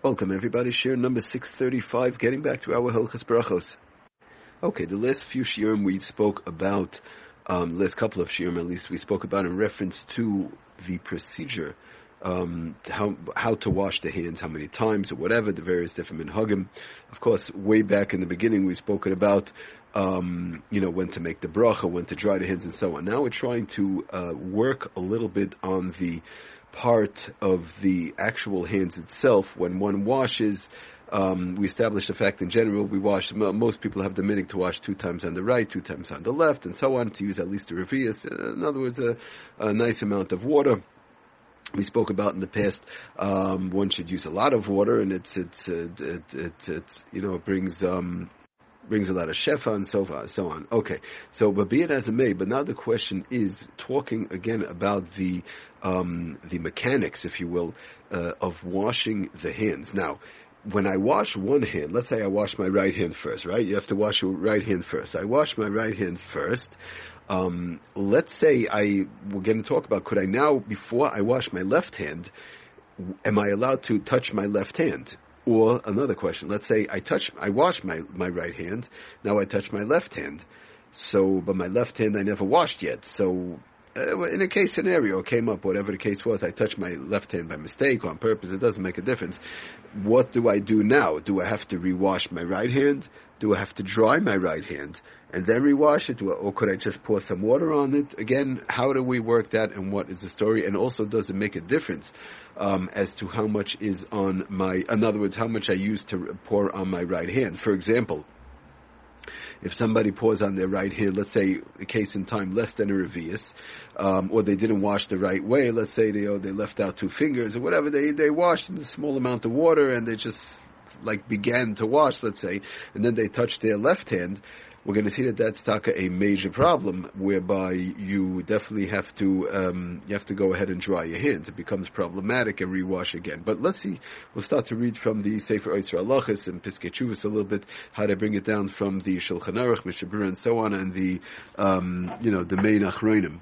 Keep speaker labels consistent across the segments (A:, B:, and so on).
A: Welcome everybody, share number 635, getting back to our Hilchas Brachos. Okay, the last few shiurim we spoke about, um, last couple of shiurim at least, we spoke about in reference to the procedure, um, how, how to wash the hands, how many times or whatever, the various different minhagim. Of course, way back in the beginning we spoken about, um, you know, when to make the bracha, when to dry the hands and so on. Now we're trying to, uh, work a little bit on the, part of the actual hands itself. When one washes, um, we establish the fact in general we wash. Most people have the minhag to wash two times on the right, two times on the left, and so on to use at least a revius. In other words, a, a nice amount of water we spoke about in the past, um, one should use a lot of water, and it's it's it, it, it, it you know it brings um, brings a lot of shefa and so on, so on. Okay, so but be it as it may, but now the question is talking again about the um, the mechanics, if you will, uh, of washing the hands. Now, when I wash one hand, let's say I wash my right hand first, right? You have to wash your right hand first. I wash my right hand first. Um, let's say I, we're going to talk about, could I now, before I wash my left hand, am I allowed to touch my left hand? Or another question, let's say I touch, I wash my, my right hand, now I touch my left hand. So, but my left hand I never washed yet. So, in a case scenario came up, whatever the case was, I touched my left hand by mistake or on purpose, it doesn't make a difference. What do I do now? Do I have to rewash my right hand? Do I have to dry my right hand and then rewash it? Or could I just pour some water on it? Again, how do we work that and what is the story? And also, does it make a difference um, as to how much is on my, in other words, how much I use to pour on my right hand? For example, if somebody pours on their right hand, let's say a case in time less than a revius, um, or they didn't wash the right way, let's say they, oh, they left out two fingers or whatever, they, they washed in a small amount of water and they just like began to wash, let's say, and then they touched their left hand, we're going to see that that's taka a major problem, whereby you definitely have to um, you have to go ahead and dry your hands. It becomes problematic and rewash again. But let's see. We'll start to read from the Sefer Oitzer Halachas and Piskei Teshuvos a little bit how to bring it down from the Shulchan Aruch, Mishnah Berurah, and so on, and the um, you know the main Achronim.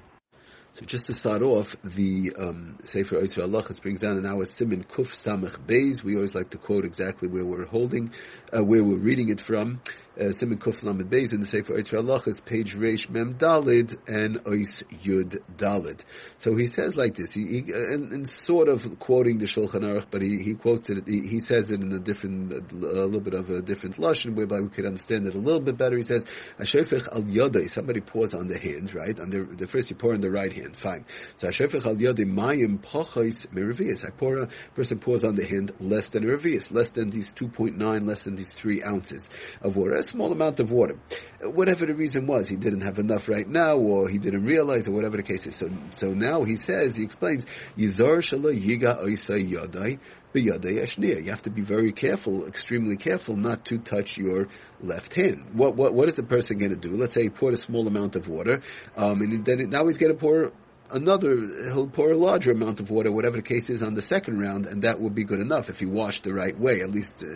A: So just to start off, the um, Sefer Oitzer Halachas brings down an hour Simin Kuf Samach Beis. We always like to quote exactly where we're holding, uh, where we're reading it from. Uh, Simin Kuf Lamed in the Sefer Oitzer Halachas, page Reish Mem Dalid and Ois Yud Dalid. So he says like this, he, he and, and, sort of quoting the Shulchan Aruch, but he, he quotes it, he, he, says it in a different, a little bit of a different lashon, whereby we could understand it a little bit better. He says, Ashefech al Yodai, somebody pours on the hand, right? On the, the first you pour on the right hand fine. So Hashefech al yadi mayim pachais meravias. I pour a person pours on the hand less than a less than these 2.9, less than these 3 ounces of water, a small amount of water. Whatever the reason was, he didn't have enough right now, or he didn't realize, or whatever the case is. So, so now he says, he explains, Yizar yiga you have to be very careful, extremely careful, not to touch your left hand. What what what is the person going to do? Let's say he poured a small amount of water, um, and then now he's going to pour another, he'll pour a larger amount of water, whatever the case is, on the second round, and that will be good enough if he washed the right way, at least uh,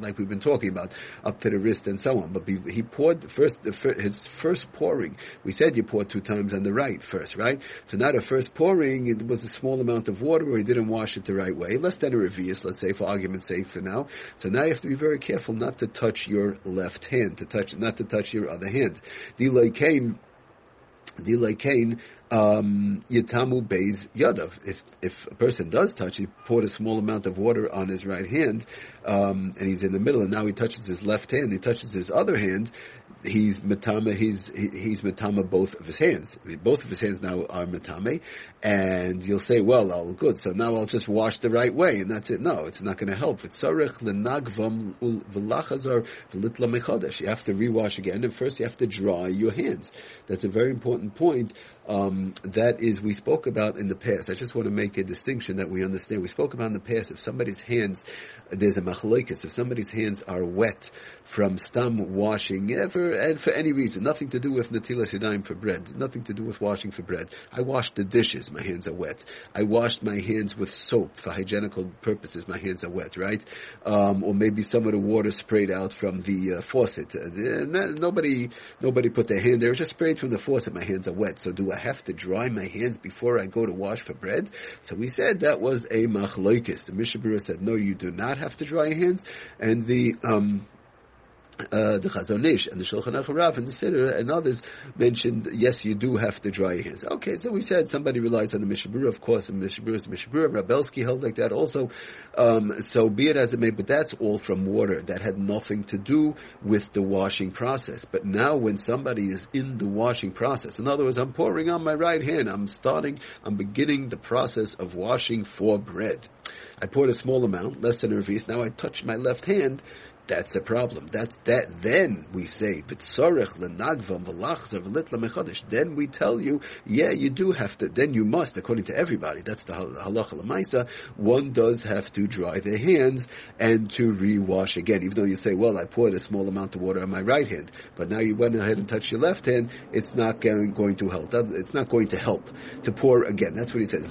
A: like we've been talking about, up to the wrist and so on. But he poured the first, his first pouring. We said you poured two times on the right first, right? So now the first pouring, it was a small amount of water, or he didn't wash it the right way, less than a revius, let's say, for argument's sake, for now. So now you have to be very careful not to touch your left hand, to touch, not to touch your other hand. Delay came Dilay Kain, um, Yatamu Beis Yadav. If if a person does touch, he poured a small amount of water on his right hand, um, and he's in the middle, and now he touches his left hand. He touches his other hand. He's matama. He's he's matama both of his hands. Both of his hands now are matame, and you'll say, "Well, all good. So now I'll just wash the right way, and that's it." No, it's not going to help. It's sarech lenagvam v'lachazar v'litla mechadesh. You have to rewash again, and first you have to dry your hands. That's a very important point um, that is we spoke about in the past. I just want to make a distinction that we understand. We spoke about in the past if somebody's hands, there's a machlokes, if somebody's hands are wet from stam washing, ever and for any reason, nothing to do with natilas yadayim for bread, nothing to do with washing for bread. I washed the dishes, my hands are wet. I washed my hands with soap for hygienical purposes, my hands are wet, right? Um, or maybe some of the water sprayed out from the uh, faucet. Uh, nobody, nobody put their hand there. It was just sprayed from the faucet. My hands are wet. So do I have to dry my hands before I go to wash for bread? So we said that was a machloikis. The Mishnah said, no, you do not have to dry your hands. And the, um, uh, the Chazon Ish and the Shulchan Aruch and the Siddur and others mentioned, yes, you do have to dry your hands. Okay, so we said somebody relies on the Mishnah Berurah, of course, and Mishnah Berurah is Mishnah Berurah. Rabelski held like that also. Um, so be it as it may, but that's all from water. That had nothing to do with the washing process. But now when somebody is in the washing process, in other words, I'm pouring on my right hand, I'm starting, I'm beginning the process of washing for bread. I poured a small amount, less than a revis. Now I touch my left hand that's a problem. That's that. Then we say b'tzorech lenagvam v'lachzav v'litla. Then we tell you, yeah, you do have to. Then you must, according to everybody. That's the halacha lemaisa. One does have to dry their hands and to rewash again. Even though you say, well, I poured a small amount of water on my right hand, but now you went ahead and touched your left hand. It's not going to help. It's not going to help to pour again. That's what he says.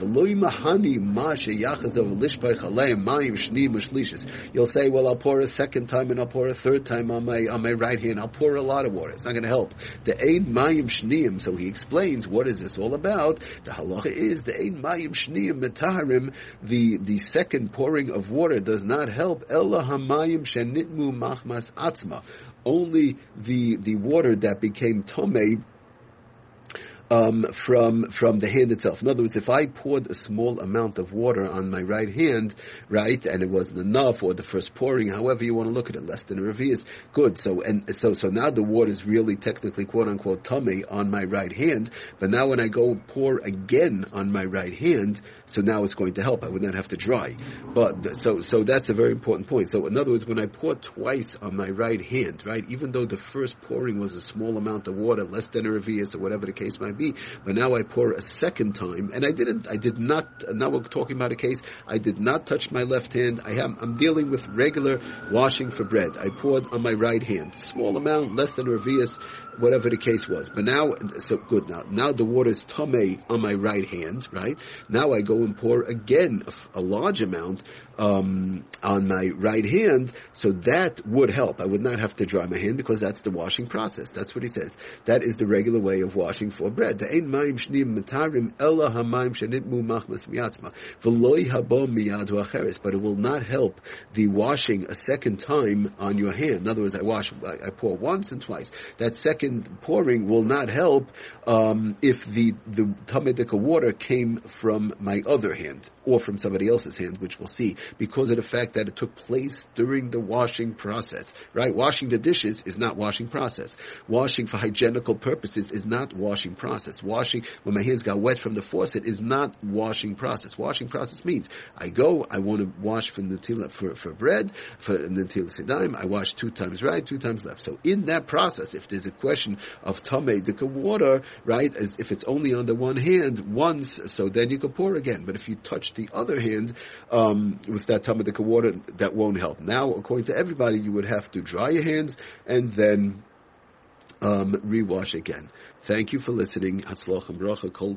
A: You'll say, well, I'll pour a second time time and I'll pour a third time on my on my right hand. I'll pour a lot of water. It's not going to help. The ein mayim shniyim. So he explains what is this all about. The halacha is the ein mayim shniyim metaharim. The the second pouring of water does not help. Ella hamayim shenitmu machmas atzma. Only the the water that became tomei um, from from the hand itself. In other words, if I poured a small amount of water on my right hand, right, and it wasn't enough, or the first pouring, however you want to look at it, less than a revi is good. So and so so now the water is really technically quote unquote tummy on my right hand. But now when I go pour again on my right hand, so now it's going to help. I would not have to dry. But so so that's a very important point. So in other words, when I pour twice on my right hand, right, even though the first pouring was a small amount of water, less than a revi or whatever the case might be. But now I pour a second time, and I didn't. I did not. Now we're talking about a case. I did not touch my left hand. I am. I'm dealing with regular washing for bread. I poured on my right hand, small amount, less than revius, whatever the case was. But now, so good. Now, now the water is tame on my right hand. Right now, I go and pour again a, a large amount um, on my right hand, so that would help. I would not have to dry my hand because that's the washing process. That's what he says. That is the regular way of washing for bread. But it will not help the washing a second time on your hand. In other words, I wash, I pour once and twice. That second pouring will not help um, if the the tamidika water came from my other hand or from somebody else's hand, which we'll see because of the fact that it took place during the washing process, right? Washing the dishes is not washing process. Washing for hygienical purposes is not washing process. Washing when my hands got wet from the faucet is not washing process. Washing process means I go, I want to wash for natila for, for bread, for natila sidaim, I wash two times right, two times left. So in that process, if there's a question of tame dika water, right, as if it's only on the one hand once, so then you can pour again. But if you touch the other hand um, with that Tamadika water, that won't help. Now, according to everybody, you would have to dry your hands and then um, rewash again. Thank you for listening. Hatzlach and bracha kol